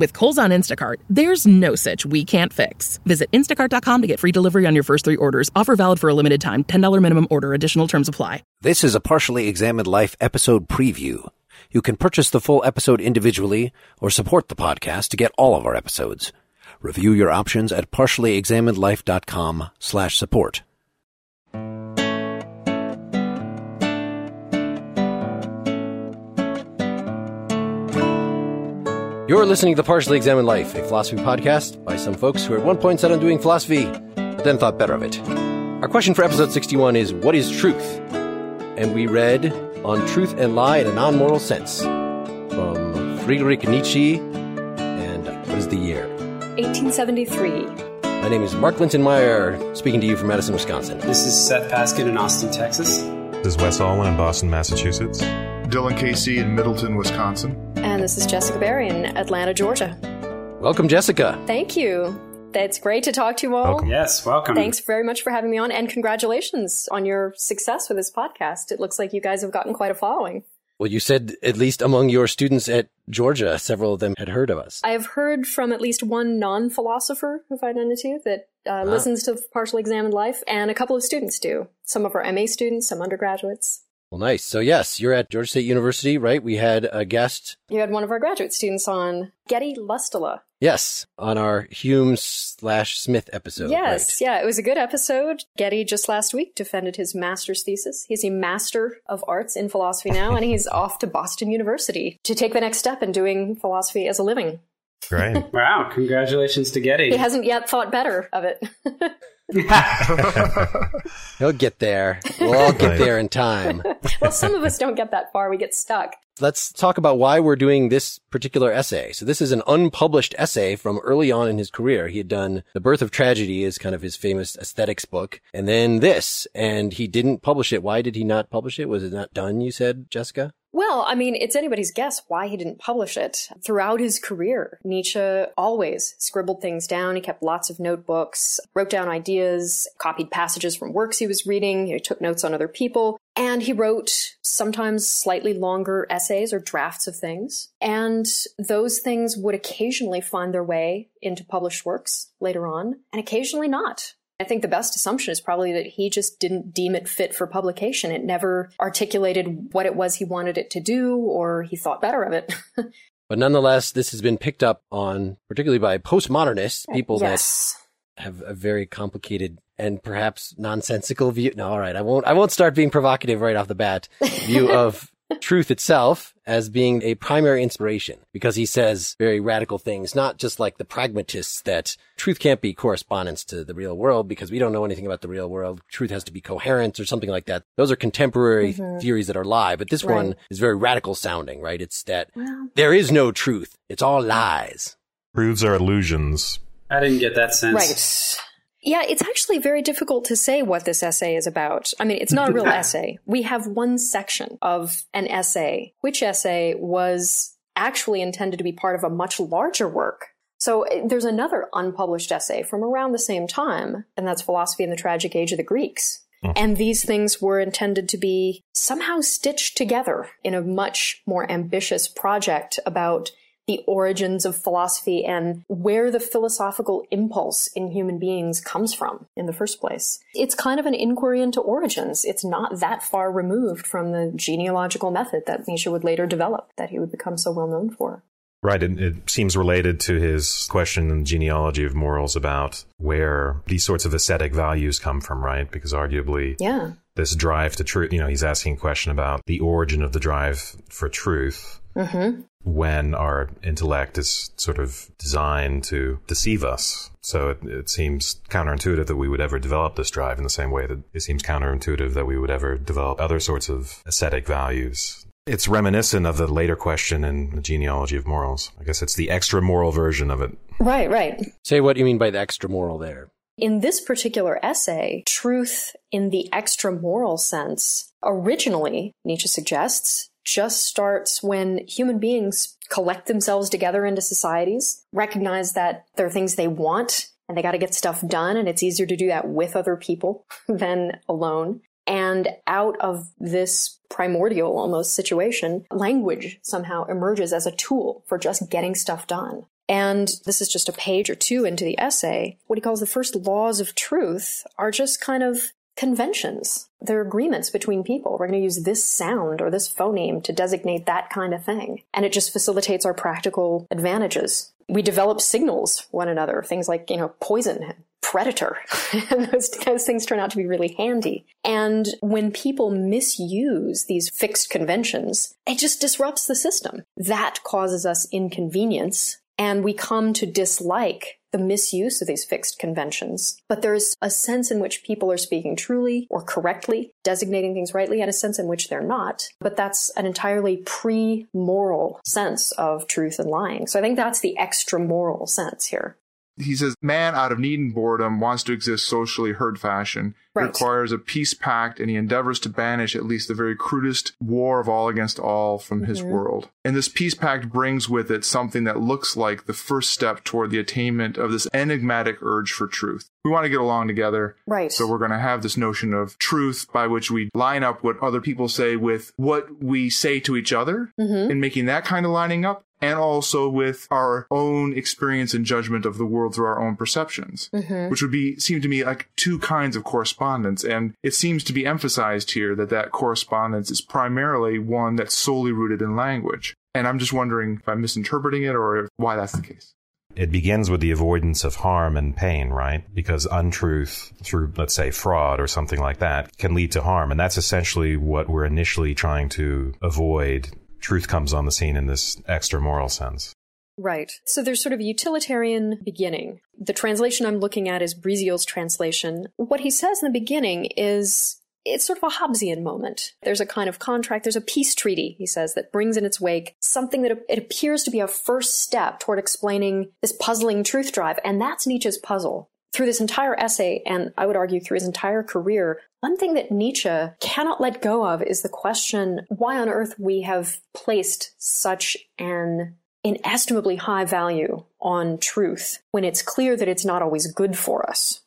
With Kohl's on Instacart, there's no such we can't fix. Visit instacart.com to get free delivery on your first three orders. Offer valid for a limited time. $10 minimum order. Additional terms apply. This is a partially examined life episode preview. You can purchase the full episode individually or support the podcast to get all of our episodes. Review your options at partiallyexaminedlife.com slash support. You're listening to The Partially Examined Life, a philosophy podcast by some folks who at one point set on doing philosophy, but then thought better of it. Our question for episode 61 is, What is truth? And we read On Truth and Lie in a Non-Moral Sense from Friedrich Nietzsche, and what is the year? 1873. My name is Mark Linsenmayer, speaking to you from Madison, Wisconsin. This is Seth Paskin in Austin, Texas. This is Wes Alwan in Boston, Massachusetts. Dylan Casey in Middleton, Wisconsin. And this is Jessica Berry in Atlanta, Georgia. Welcome, Jessica. Thank you. It's great to talk to you all. Welcome. Yes, welcome. Thanks very much for having me on, and congratulations on your success with this podcast. It looks like you guys have gotten quite a following. Well, you said at least among your students at Georgia, several of them had heard of us. I have heard from at least one non philosopher who I known to that uh, listens to Partially Examined Life, and a couple of students do. Some of our MA students, some undergraduates. Well, nice. So, yes, you're at Georgia State University, right? We had a guest, You had one of our graduate students on Getty Lustila. yes, on our Hume slash Smith episode. Yes, right? yeah, it was a good episode. Getty just last week defended his master's thesis. He's a master of arts in philosophy now, and he's off to Boston University to take the next step in doing philosophy as a living. Great. Wow, congratulations to Getty. He hasn't yet thought better of it. He'll get there. We'll all get there in time. well, some of us don't get that far. We get stuck. Let's talk about why we're doing this particular essay. So this is an unpublished essay from early on in his career. He had done The Birth of Tragedy is kind of his famous aesthetics book. And then this, and he didn't publish it. Why did he not publish it? Was it not done, you said, Jessica? Well, I mean, it's anybody's guess why he didn't publish it. Throughout his career, Nietzsche always scribbled things down. He kept lots of notebooks, wrote down ideas, copied passages from works he was reading, he took notes on other people, and he wrote sometimes slightly longer essays or drafts of things. And those things would occasionally find their way into published works later on, and occasionally not. I think the best assumption is probably that he just didn't deem it fit for publication. It never articulated what it was he wanted it to do, or he thought better of it. But nonetheless, this has been picked up on, particularly by postmodernists, uh, people yes. that have a very complicated and perhaps nonsensical view. No, all right. I won't, I won't start being provocative right off the bat view of truth itself as being a primary inspiration because he says very radical things, not just like the pragmatists that truth can't be correspondence to the real world because we don't know anything about the real world. Truth has to be coherent or something like that. Those are contemporary mm-hmm. theories that are lie, but this one is very radical sounding, right? It's that Well, there is no truth. It's all lies. Truths are illusions. I didn't get that sense. right. Yeah, it's actually very difficult to say what this essay is about. I mean, it's not a real essay. We have one section of an essay, which essay was actually intended to be part of a much larger work. So eh, there's another unpublished essay from around the same time, and that's Philosophy in the Tragic Age of the Greeks. And these things were intended to be somehow stitched together in a much more ambitious project about the origins of philosophy and where the philosophical impulse in human beings comes from in the first place. It's kind of an inquiry into origins. It's not that far removed from the genealogical method that Nietzsche would later develop, that he would become so well known for. Right. It, it seems related to his question in the genealogy of morals about where these sorts of aesthetic values come from, right? Because arguably Yeah. this drive to truth, you know, he's asking a question about the origin of the drive for truth Mm-hmm. when our intellect is sort of designed to deceive us. So it, it seems counterintuitive that we would ever develop this drive in the same way that it seems counterintuitive that we would ever develop other sorts of aesthetic values. It's reminiscent of the later question in the genealogy of morals. I guess it's the extra moral version of it. Right, right. Say what you mean by the extra moral there. In this particular essay, truth in the extra moral sense, originally, Nietzsche suggests, just starts when human beings collect themselves together into societies, recognize that there are things they want and they got to get stuff done, and it's easier to do that with other people than alone. And out of this primordial almost situation, language somehow emerges as a tool for just getting stuff done. And this is just a page or two into the essay. What he calls the first laws of truth are just kind of conventions. They're agreements between people. We're going to use this sound or this phoneme to designate that kind of thing. And it just facilitates our practical advantages. We develop signals one another, things like, you know, poison, predator. and those, those things turn out to be really handy. And when people misuse these fixed conventions, it just disrupts the system. That causes us inconvenience and we come to dislike the misuse of these fixed conventions. But there's a sense in which people are speaking truly or correctly, designating things rightly, and a sense in which they're not. But that's an entirely pre moral sense of truth and lying. So I think that's the extra moral sense here he says man out of need and boredom wants to exist socially herd fashion right. requires a peace pact and he endeavors to banish at least the very crudest war of all against all from mm-hmm. his world and this peace pact brings with it something that looks like the first step toward the attainment of this enigmatic urge for truth we want to get along together right so we're going to have this notion of truth by which we line up what other people say with what we say to each other mm-hmm. and making that kind of lining up and also with our own experience and judgment of the world through our own perceptions, mm-hmm. which would be seem to me like two kinds of correspondence. And it seems to be emphasized here that that correspondence is primarily one that's solely rooted in language. And I'm just wondering if I'm misinterpreting it or why that's the case. It begins with the avoidance of harm and pain, right? Because untruth through, let's say, fraud or something like that can lead to harm. And that's essentially what we're initially trying to avoid truth comes on the scene in this extra moral sense. Right. So there's sort of a utilitarian beginning. The translation I'm looking at is Breazeale's translation. What he says in the beginning is it's sort of a Hobbesian moment. There's a kind of contract, there's a peace treaty, he says, that brings in its wake something that it appears to be a first step toward explaining this puzzling truth drive. And that's Nietzsche's puzzle through this entire essay, and I would argue through his entire career, one thing that Nietzsche cannot let go of is the question why on earth we have placed such an inestimably high value on truth when it's clear that it's not always good for us.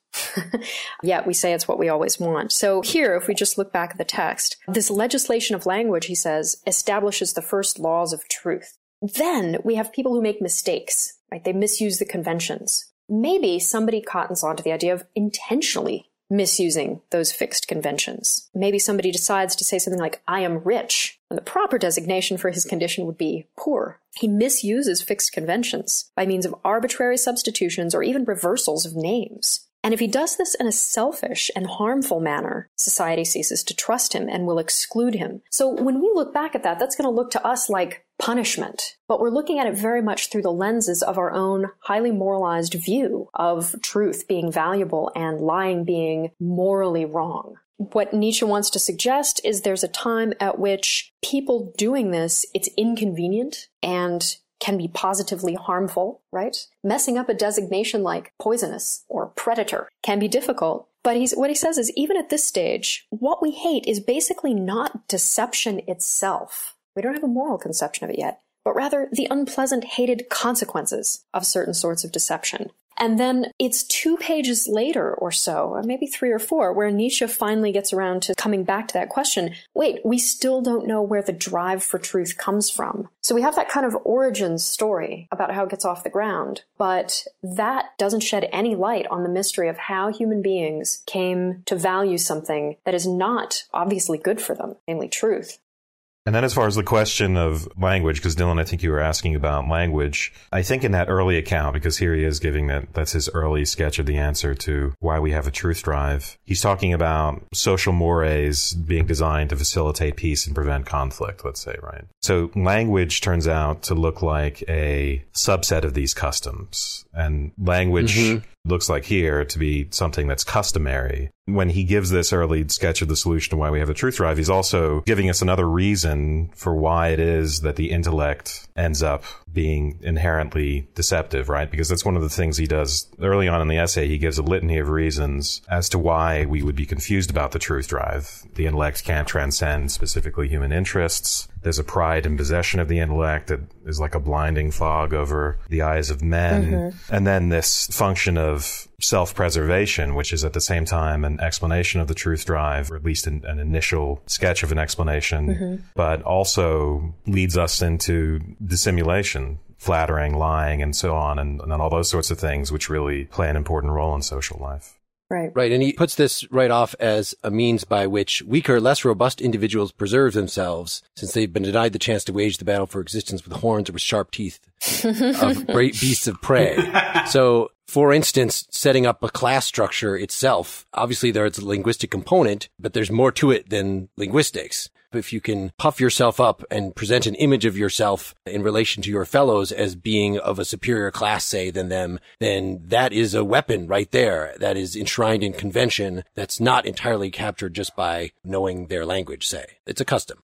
Yet we say it's what we always want. So here, if we just look back at the text, this legislation of language, he says, establishes the first laws of truth. Then we have people who make mistakes, right? They misuse the conventions maybe somebody cottons onto the idea of intentionally misusing those fixed conventions. Maybe somebody decides to say something like, I am rich, and the proper designation for his condition would be poor. He misuses fixed conventions by means of arbitrary substitutions or even reversals of names. And if he does this in a selfish and harmful manner, society ceases to trust him and will exclude him. So when we look back at that, that's going to look to us like punishment. But we're looking at it very much through the lenses of our own highly moralized view of truth being valuable and lying being morally wrong. What Nietzsche wants to suggest is there's a time at which people doing this, it's inconvenient and can be positively harmful, right? Messing up a designation like poisonous or predator can be difficult. But he's, what he says is even at this stage, what we hate is basically not deception itself. We don't have a moral conception of it yet, but rather the unpleasant, hated consequences of certain sorts of deception. And then it's two pages later or so, or maybe three or four, where Nietzsche finally gets around to coming back to that question. Wait, we still don't know where the drive for truth comes from. So we have that kind of origin story about how it gets off the ground, but that doesn't shed any light on the mystery of how human beings came to value something that is not obviously good for them, namely truth. And then, as far as the question of language, because Dylan, I think you were asking about language. I think in that early account, because here he is giving that, that's his early sketch of the answer to why we have a truth drive. He's talking about social mores being designed to facilitate peace and prevent conflict, let's say, right? So language turns out to look like a subset of these customs. And language mm-hmm looks like here to be something that's customary. When he gives this early sketch of the solution to why we have a truth drive, he's also giving us another reason for why it is that the intellect ends up being inherently deceptive, right? Because that's one of the things he does early on in the essay. He gives a litany of reasons as to why we would be confused about the truth drive. The intellect can't transcend specifically human interests. There's a pride and possession of the intellect that is like a blinding fog over the eyes of men. Mm-hmm. And then this function of self-preservation, which is at the same time an explanation of the truth drive, or at least an, an initial sketch of an explanation, mm-hmm. but also leads us into dissimulation, flattering, lying, and so on, and, and all those sorts of things, which really play an important role in social life. Right. Right. And he puts this right off as a means by which weaker, less robust individuals preserve themselves since they've been denied the chance to wage the battle for existence with horns or with sharp teeth of great beasts of prey. So for instance, setting up a class structure itself, obviously there's a linguistic component, but there's more to it than linguistics. If you can puff yourself up and present an image of yourself in relation to your fellows as being of a superior class, say, than them, then that is a weapon right there that is enshrined in convention that's not entirely captured just by knowing their language, say. It's a custom.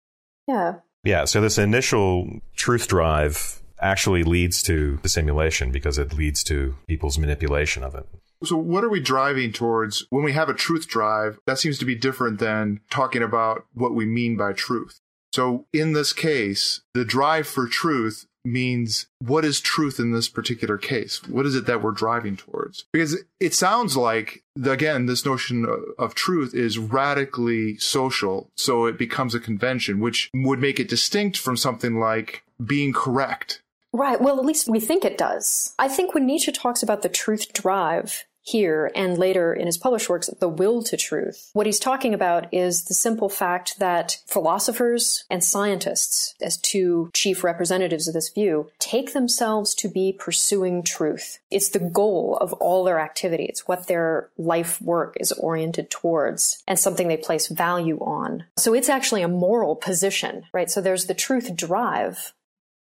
Yeah. Yeah. So this initial truth drive actually leads to dissimulation because it leads to people's manipulation of it. So, what are we driving towards when we have a truth drive? That seems to be different than talking about what we mean by truth. So, in this case, the drive for truth means what is truth in this particular case? What is it that we're driving towards? Because it sounds like, again, this notion of truth is radically social. So it becomes a convention, which would make it distinct from something like being correct Right. Well, at least we think it does. I think when Nietzsche talks about the truth drive here and later in his published works, the will to truth, what he's talking about is the simple fact that philosophers and scientists, as two chief representatives of this view, take themselves to be pursuing truth. It's the goal of all their activity. It's what their life work is oriented towards and something they place value on. So it's actually a moral position, right? So there's the truth drive,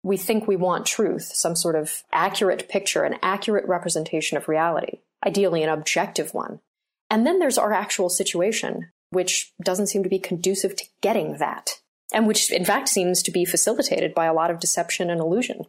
we think we want truth, some sort of accurate picture, an accurate representation of reality, ideally an objective one. And then there's our actual situation, which doesn't seem to be conducive to getting that, and which in fact seems to be facilitated by a lot of deception and illusion.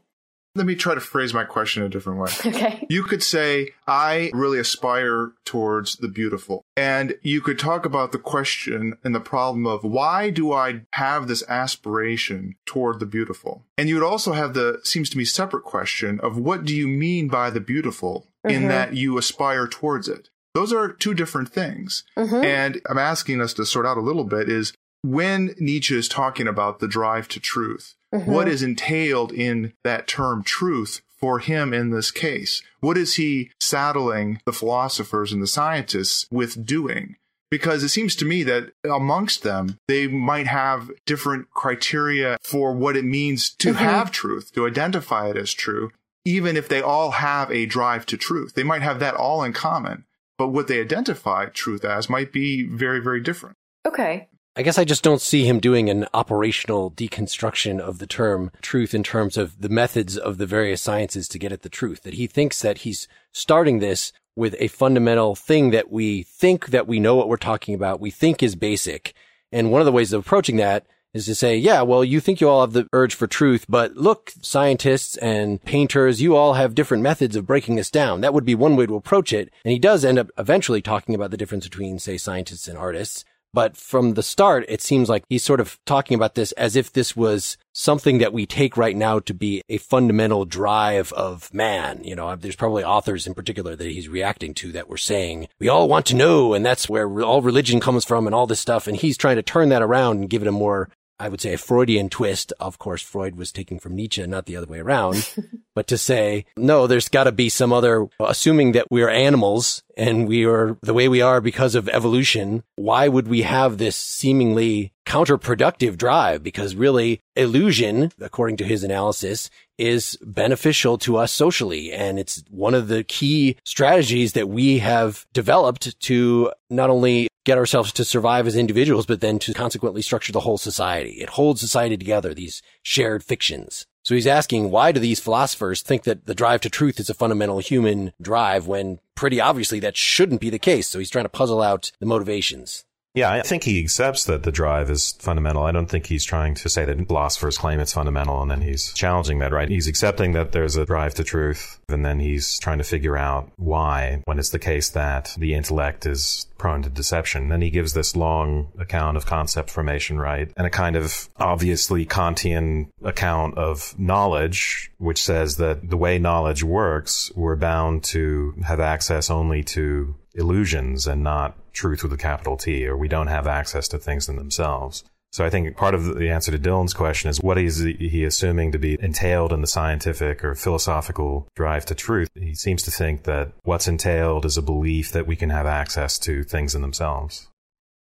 Let me try to phrase my question a different way. Okay. You could say, I really aspire towards the beautiful. And you could talk about the question and the problem of why do I have this aspiration toward the beautiful? And you would also have the, seems to me, separate question of what do you mean by the beautiful mm-hmm. in that you aspire towards it? Those are two different things. Mm-hmm. And I'm asking us to sort out a little bit is when Nietzsche is talking about the drive to truth, mm-hmm. what is entailed in that term truth for him in this case? What is he saddling the philosophers and the scientists with doing? Because it seems to me that amongst them, they might have different criteria for what it means to mm-hmm. have truth, to identify it as true, even if they all have a drive to truth. They might have that all in common, but what they identify truth as might be very, very different. Okay. I guess I just don't see him doing an operational deconstruction of the term truth in terms of the methods of the various sciences to get at the truth. That he thinks that he's starting this with a fundamental thing that we think that we know what we're talking about, we think is basic. And one of the ways of approaching that is to say, yeah, well, you think you all have the urge for truth, but look, scientists and painters, you all have different methods of breaking this down. That would be one way to approach it. And he does end up eventually talking about the difference between, say, scientists and artists. But from the start, it seems like he's sort of talking about this as if this was something that we take right now to be a fundamental drive of man. You know, there's probably authors in particular that he's reacting to that were saying, we all want to know. And that's where all religion comes from and all this stuff. And he's trying to turn that around and give it a more I would say a Freudian twist. Of course, Freud was taking from Nietzsche, not the other way around. but to say, no, there's got to be some other, assuming that we are animals and we are the way we are because of evolution. Why would we have this seemingly counterproductive drive? Because really illusion, according to his analysis, is beneficial to us socially. And it's one of the key strategies that we have developed to not only get ourselves to survive as individuals, but then to consequently structure the whole society. It holds society together, these shared fictions. So he's asking, why do these philosophers think that the drive to truth is a fundamental human drive when pretty obviously that shouldn't be the case? So he's trying to puzzle out the motivations. Yeah, I think he accepts that the drive is fundamental. I don't think he's trying to say that philosophers claim it's fundamental and then he's challenging that, right? He's accepting that there's a drive to truth and then he's trying to figure out why when it's the case that the intellect is prone to deception. Then he gives this long account of concept formation, right? And a kind of obviously Kantian account of knowledge, which says that the way knowledge works, we're bound to have access only to illusions and not truth with a capital T, or we don't have access to things in themselves. So I think part of the answer to Dylan's question is what is he assuming to be entailed in the scientific or philosophical drive to truth? He seems to think that what's entailed is a belief that we can have access to things in themselves.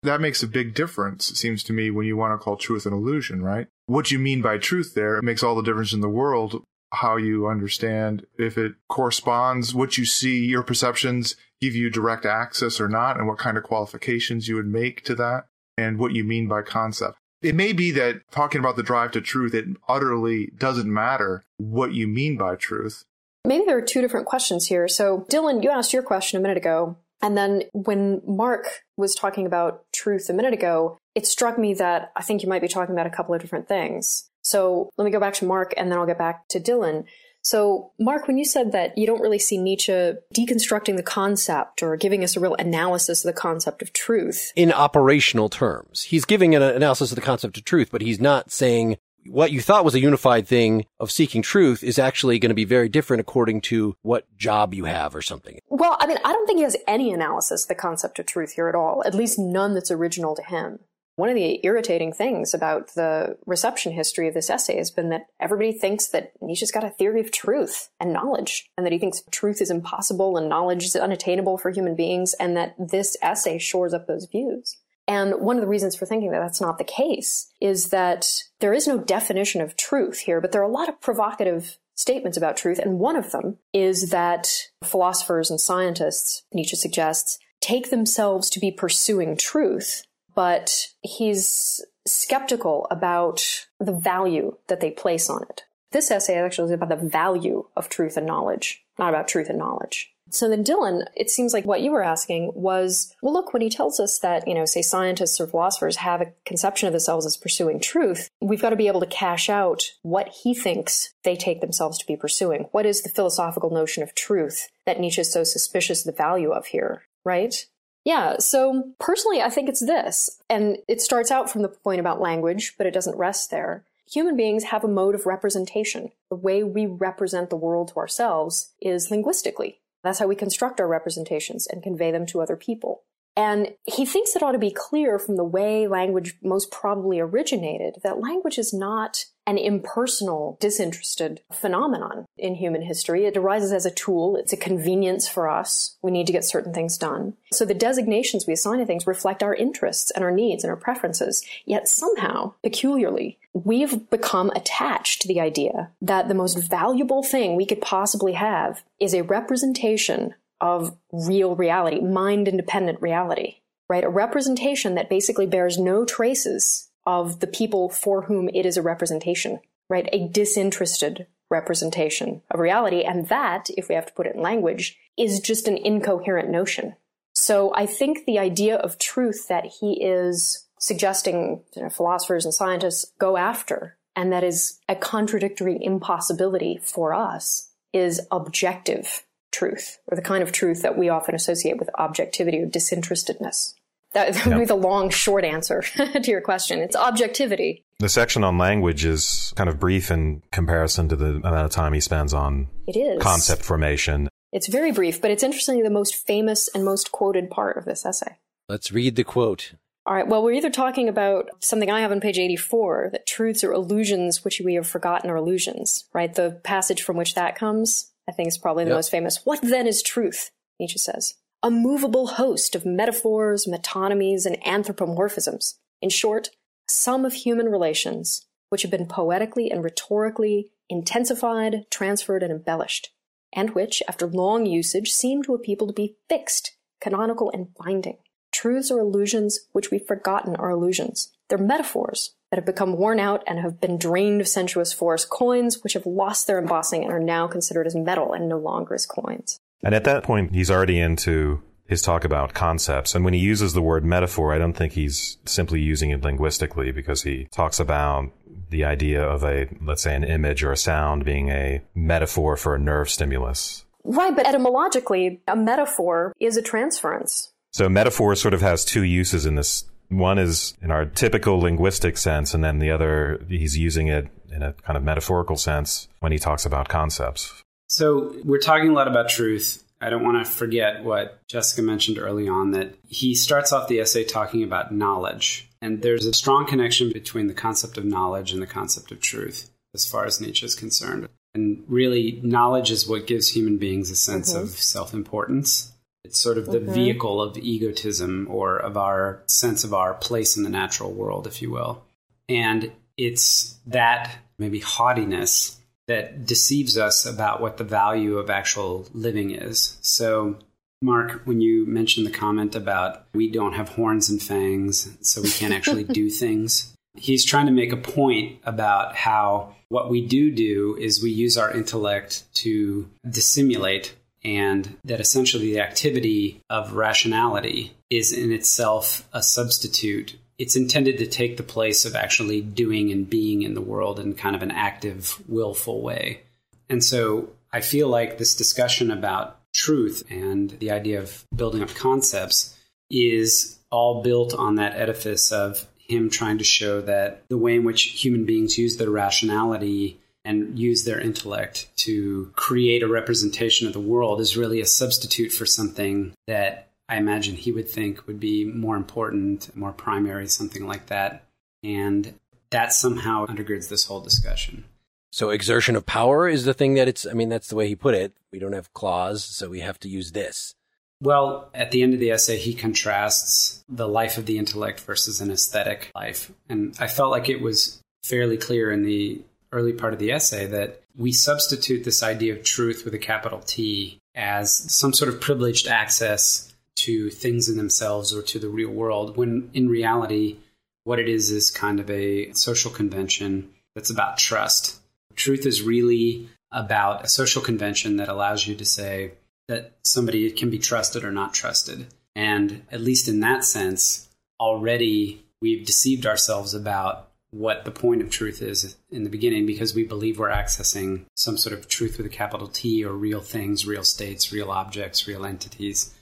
That makes a big difference, it seems to me, when you want to call truth an illusion, right? What you mean by truth there makes all the difference in the world how you understand if it corresponds, what you see, your perceptions give you direct access or not, and what kind of qualifications you would make to that, and what you mean by concept. It may be that talking about the drive to truth, it utterly doesn't matter what you mean by truth. Maybe there are two different questions here. So, Dylan, you asked your question a minute ago. And then when Mark was talking about truth a minute ago, it struck me that I think you might be talking about a couple of different things. So let me go back to Mark and then I'll get back to Dylan. So, Mark, when you said that you don't really see Nietzsche deconstructing the concept or giving us a real analysis of the concept of truth. In operational terms, he's giving an analysis of the concept of truth, but he's not saying what you thought was a unified thing of seeking truth is actually going to be very different according to what job you have or something. Well, I mean, I don't think he has any analysis of the concept of truth here at all, at least none that's original to him. One of the irritating things about the reception history of this essay has been that everybody thinks that Nietzsche's got a theory of truth and knowledge, and that he thinks truth is impossible and knowledge is unattainable for human beings, and that this essay shores up those views. And one of the reasons for thinking that that's not the case is that there is no definition of truth here, but there are a lot of provocative statements about truth. And one of them is that philosophers and scientists, Nietzsche suggests, take themselves to be pursuing truth but he's skeptical about the value that they place on it. This essay actually is about the value of truth and knowledge, not about truth and knowledge. So then Dylan, it seems like what you were asking was, well, look, when he tells us that, you know, say scientists or philosophers have a conception of themselves as pursuing truth, we've got to be able to cash out what he thinks they take themselves to be pursuing. What is the philosophical notion of truth that Nietzsche is so suspicious of the value of here, right? Yeah, so personally, I think it's this. And it starts out from the point about language, but it doesn't rest there. Human beings have a mode of representation. The way we represent the world to ourselves is linguistically. That's how we construct our representations and convey them to other people. And he thinks it ought to be clear from the way language most probably originated that language is not an impersonal, disinterested phenomenon in human history. It arises as a tool. It's a convenience for us. We need to get certain things done. So the designations we assign to things reflect our interests and our needs and our preferences. Yet somehow, peculiarly, we've become attached to the idea that the most valuable thing we could possibly have is a representation of real reality, mind independent reality, right? A representation that basically bears no traces of the people for whom it is a representation, right? A disinterested representation of reality. And that, if we have to put it in language, is just an incoherent notion. So I think the idea of truth that he is suggesting you know, philosophers and scientists go after, and that is a contradictory impossibility for us, is objective truth, or the kind of truth that we often associate with objectivity or disinterestedness. That, would be the long, short answer to your question. It's objectivity. The section on language is kind of brief in comparison to the amount of time he spends on it is. concept formation. It's very brief, but it's interestingly the most famous and most quoted part of this essay. Let's read the quote. All right, well, we're either talking about something I have on page 84 that truths are illusions which we have forgotten are illusions, right? The passage from which that comes, I think, is probably the yep. most famous. What then is truth? Nietzsche says a movable host of metaphors, metonymies, and anthropomorphisms. In short, a sum of human relations which have been poetically and rhetorically intensified, transferred, and embellished, and which, after long usage, seem to a people to be fixed, canonical, and binding. Truths or illusions which we've forgotten are illusions. They're metaphors that have become worn out and have been drained of sensuous force, coins which have lost their embossing and are now considered as metal and no longer as coins. And at that point, he's already into his talk about concepts. And when he uses the word metaphor, I don't think he's simply using it linguistically because he talks about the idea of a, let's say, an image or a sound being a metaphor for a nerve stimulus. Right, but etymologically, a metaphor is a transference. So metaphor sort of has two uses in this. One is in our typical linguistic sense, and then the other, he's using it in a kind of metaphorical sense when he talks about concepts. So we're talking a lot about truth. I don't want to forget what Jessica mentioned early on that he starts off the essay talking about knowledge. And there's a strong connection between the concept of knowledge and the concept of truth as far as Nietzsche is concerned. And really, knowledge is what gives human beings a sense mm-hmm. of self importance. It's sort of the mm-hmm. vehicle of egotism or of our sense of our place in the natural world, if you will. And it's that maybe haughtiness that deceives us about what the value of actual living is. So, Mark, when you mentioned the comment about we don't have horns and fangs, so we can't actually do things, he's trying to make a point about how what we do do is we use our intellect to dissimulate, and that essentially the activity of rationality is in itself a substitute it's intended to take the place of actually doing and being in the world in kind of an active, willful way. And so I feel like this discussion about truth and the idea of building up concepts is all built on that edifice of him trying to show that the way in which human beings use their rationality and use their intellect to create a representation of the world is really a substitute for something that I imagine he would think would be more important, more primary, something like that. And that somehow undergirds this whole discussion. So exertion of power is the thing that it's, I mean, that's the way he put it. We don't have claws, so we have to use this. Well, at the end of the essay, he contrasts the life of the intellect versus an aesthetic life. And I felt like it was fairly clear in the early part of the essay that we substitute this idea of truth with a capital T as some sort of privileged access to things in themselves or to the real world, when in reality, what it is is kind of a social convention that's about trust. Truth is really about a social convention that allows you to say that somebody can be trusted or not trusted. And at least in that sense, already we've deceived ourselves about what the point of truth is in the beginning because we believe we're accessing some sort of truth with a capital T or real things, real states, real objects, real entities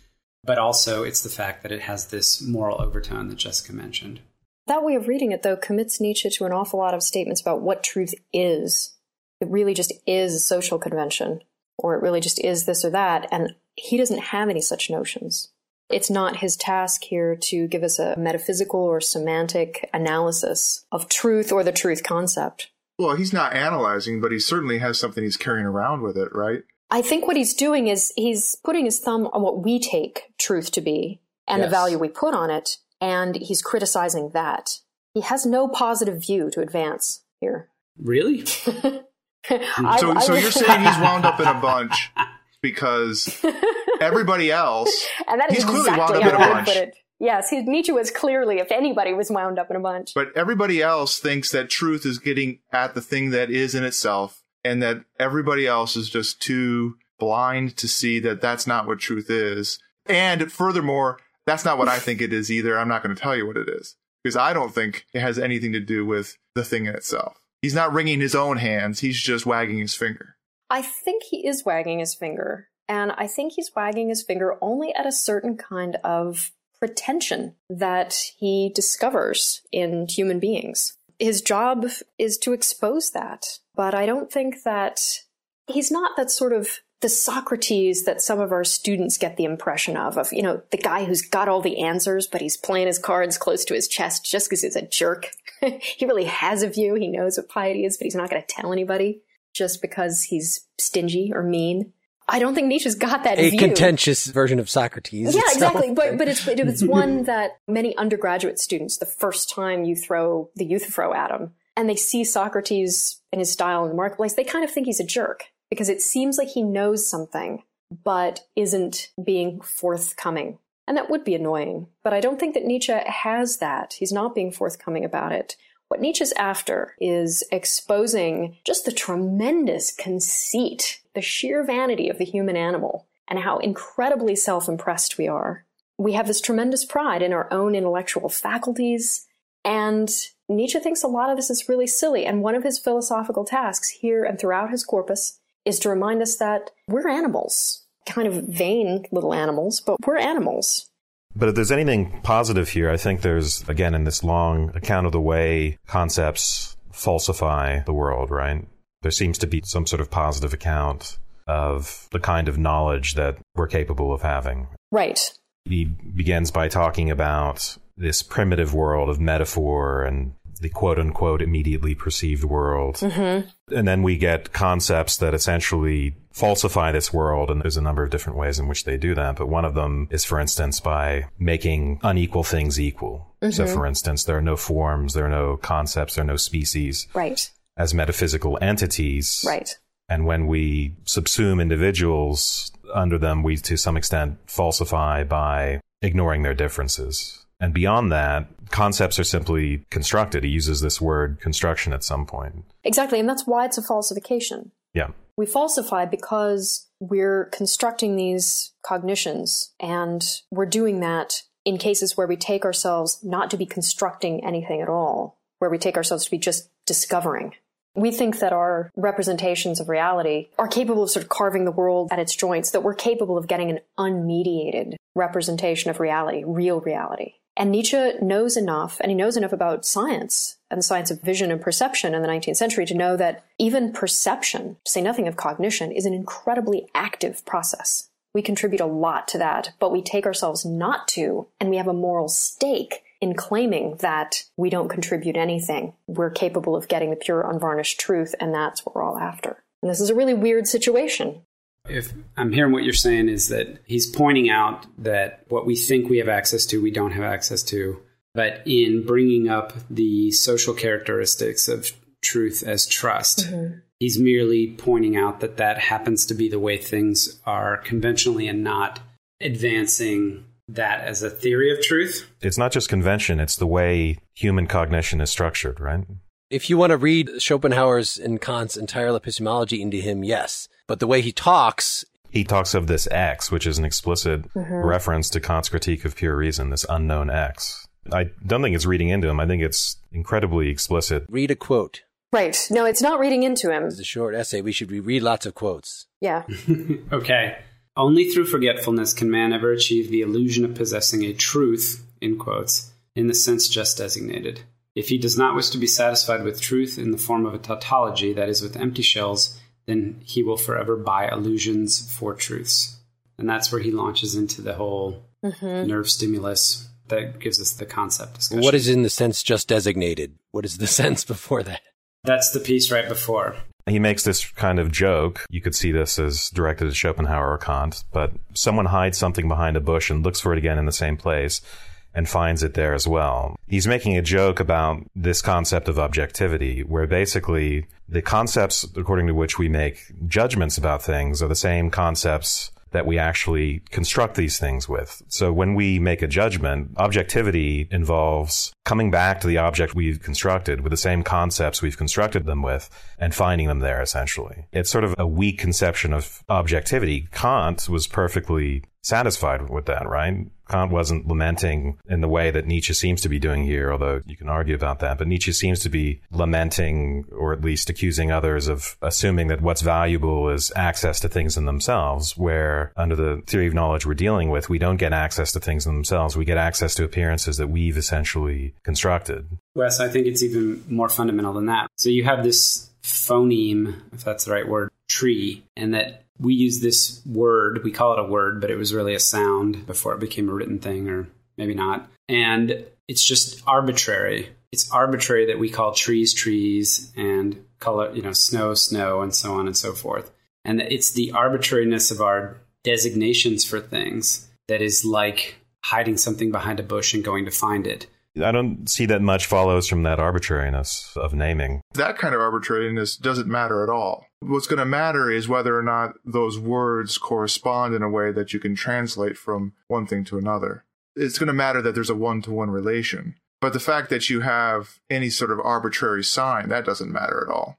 but also it's the fact that it has this moral overtone that Jessica mentioned. That way of reading it, though, commits Nietzsche to an awful lot of statements about what truth is. It really just is a social convention, or it really just is this or that, and he doesn't have any such notions. It's not his task here to give us a metaphysical or semantic analysis of truth or the truth concept. Well, he's not analyzing, but he certainly has something he's carrying around with it, right? I think what he's doing is he's putting his thumb on what we take truth to be and yes. the value we put on it, and he's criticizing that. He has no positive view to advance here. Really? I, so, I, so you're saying he's wound up in a bunch because everybody else, and that is he's exactly clearly wound up in a bunch. Yes, he, Nietzsche was clearly, if anybody was wound up in a bunch. But everybody else thinks that truth is getting at the thing that is in itself and that everybody else is just too blind to see that that's not what truth is. And furthermore, that's not what I think it is either. I'm not going to tell you what it is because I don't think it has anything to do with the thing in itself. He's not wringing his own hands, he's just wagging his finger. I think he is wagging his finger. And I think he's wagging his finger only at a certain kind of pretension that he discovers in human beings his job is to expose that. But I don't think that he's not that sort of the Socrates that some of our students get the impression of, of, you know, the guy who's got all the answers, but he's playing his cards close to his chest just because he's a jerk. he really has a view. He knows what piety is, but he's not going to tell anybody just because he's stingy or mean. I don't think Nietzsche's got that a view. contentious version of Socrates. Yeah, exactly. But but it's it's one that many undergraduate students, the first time you throw the Euthyphro at them, and they see Socrates and his style in the marketplace, they kind of think he's a jerk because it seems like he knows something but isn't being forthcoming. And that would be annoying. But I don't think that Nietzsche has that. He's not being forthcoming about it. What Nietzsche's after is exposing just the tremendous conceit, the sheer vanity of the human animal. and how incredibly self impressed we are. We have this tremendous pride in our own intellectual faculties, and Nietzsche thinks a lot of this is really silly. And one of his philosophical tasks here and throughout his corpus is to remind us that we're animals, kind of vain little animals, but we're animals. But if there's anything positive here, I think there's, again, in this long account of the way concepts falsify the world, right? There seems to be some sort of positive account of the kind of knowledge that we're capable of having. Right. He begins by talking about this primitive world of metaphor and the quote unquote immediately perceived world. Mm-hmm. And then we get concepts that essentially falsify this world. And there's a number of different ways in which they do that. But one of them is, for instance, by making unequal things equal. Mm-hmm. So, for instance, there are no forms, there are no concepts, there are no species. Right. As metaphysical entities. Right. And when we subsume individuals under them, we to some extent falsify by ignoring their differences. And beyond that, concepts are simply constructed. He uses this word construction at some point. Exactly. And that's why it's a falsification. Yeah. We falsify because we're constructing these cognitions, and we're doing that in cases where we take ourselves not to be constructing anything at all, where we take ourselves to be just discovering. We think that our representations of reality are capable of sort of carving the world at its joints, that we're capable of getting an unmediated representation of reality, real reality. And Nietzsche knows enough, and he knows enough about science and the science of vision and perception in the 19th century to know that even perception, to say nothing of cognition, is an incredibly active process. We contribute a lot to that, but we take ourselves not to, and we have a moral stake in claiming that we don't contribute anything. We're capable of getting the pure, unvarnished truth, and that's what we're all after. And this is a really weird situation if I'm hearing what you're saying is that he's pointing out that what we think we have access to, we don't have access to. But in bringing up the social characteristics of truth as trust, mm-hmm. he's merely pointing out that that happens to be the way things are conventionally and not advancing that as a theory of truth. It's not just convention, it's the way human cognition is structured, right? If you want to read Schopenhauer's and Kant's entire epistemology into him, yes. But the way he talks, he talks of this X, which is an explicit mm-hmm. reference to Kant's critique of pure reason, this unknown X. I don't think it's reading into him. I think it's incredibly explicit. Read a quote. Right. No, it's not reading into him. It's a short essay. We should read lots of quotes. Yeah. okay. Only through forgetfulness can man ever achieve the illusion of possessing a truth, in quotes, in the sense just designated. If he does not wish to be satisfied with truth in the form of a tautology, that is, with empty shells, then he will forever buy illusions for truths. And that's where he launches into the whole mm-hmm. nerve stimulus that gives us the concept discussion. What is in the sense just designated? What is the sense before that? That's the piece right before. He makes this kind of joke. You could see this as directed at Schopenhauer or Kant, but someone hides something behind a bush and looks for it again in the same place and finds it there as well. He's making a joke about this concept of objectivity, where basically the concepts according to which we make judgments about things are the same concepts that we actually construct these things with. So when we make a judgment, objectivity involves coming back to the object we've constructed with the same concepts we've constructed them with and finding them there essentially. It's sort of a weak conception of objectivity. Kant was perfectly satisfied with that, right? Kant wasn't lamenting in the way that Nietzsche seems to be doing here, although you can argue about that. But Nietzsche seems to be lamenting, or at least accusing others of assuming that what's valuable is access to things in themselves, where under the theory of knowledge we're dealing with, we don't get access to things in themselves. We get access to appearances that we've essentially constructed. Wes, I think it's even more fundamental than that. So you have this phoneme, if that's the right word, tree, and that we use this word, we call it a word, but it was really a sound before it became a written thing, or maybe not. And it's just arbitrary. It's arbitrary that we call trees trees and color, you know, snow snow and so on and so forth. And it's the arbitrariness of our designations for things that is like hiding something behind a bush and going to find it. I don't see that much follows from that arbitrariness of naming. That kind of arbitrariness doesn't matter at all. What's going to matter is whether or not those words correspond in a way that you can translate from one thing to another. It's going to matter that there's a one to one relation. But the fact that you have any sort of arbitrary sign, that doesn't matter at all.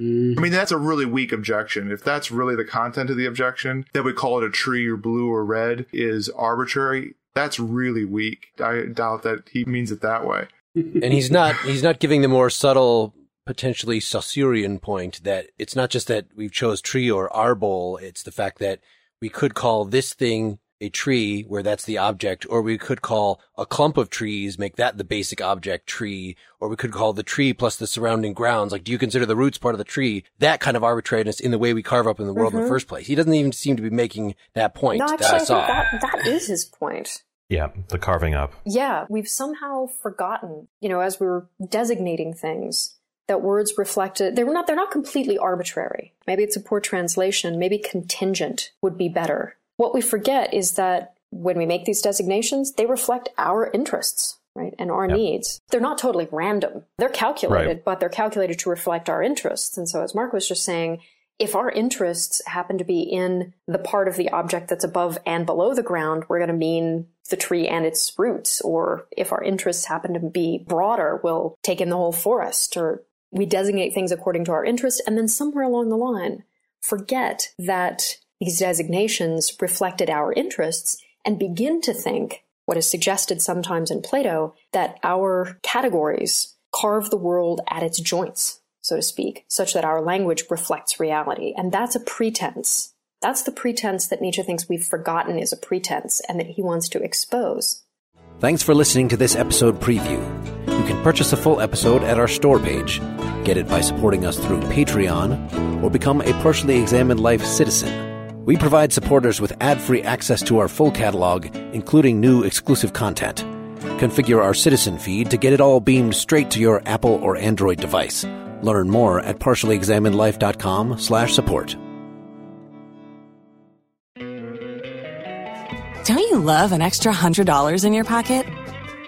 Mm-hmm. I mean, that's a really weak objection. If that's really the content of the objection, that we call it a tree or blue or red is arbitrary. That's really weak. I doubt that he means it that way. and he's not he's not giving the more subtle potentially Saussurean point that it's not just that we've chose tree or arbol, it's the fact that we could call this thing a tree where that's the object, or we could call a clump of trees, make that the basic object tree, or we could call the tree plus the surrounding grounds. Like, do you consider the roots part of the tree? That kind of arbitrariness in the way we carve up in the world mm-hmm. in the mm-hmm. first place. He doesn't even seem to be making that point no, actually, that I saw. That, that is his point. Yeah, the carving up. Yeah, we've somehow forgotten, you know, as we are designating things, that words reflected they're not they're not completely arbitrary. Maybe it's a poor translation, maybe contingent would be better what we forget is that when we make these designations, they reflect our interests, right? And our yep. needs. They're not totally random. They're calculated, right. but they're calculated to reflect our interests. And so as Mark was just saying, if our interests happen to be in the part of the object that's above and below the ground, we're going to mean the tree and its roots. Or if our interests happen to be broader, we'll take in the whole forest. Or we designate things according to our interest. And then somewhere along the line, forget that these designations reflected our interests and begin to think, what is suggested sometimes in Plato, that our categories carve the world at its joints, so to speak, such that our language reflects reality. And that's a pretense. That's the pretense that Nietzsche thinks we've forgotten is a pretense and that he wants to expose. Thanks for listening to this episode preview. You can purchase a full episode at our store page, get it by supporting us through Patreon, or become a partially examined life citizen we provide supporters with ad-free access to our full catalog, including new exclusive content. Configure our citizen feed to get it all beamed straight to your Apple or Android device. Learn more at partiallyexaminedlife.com slash support. Don't you love an extra $100 in your pocket?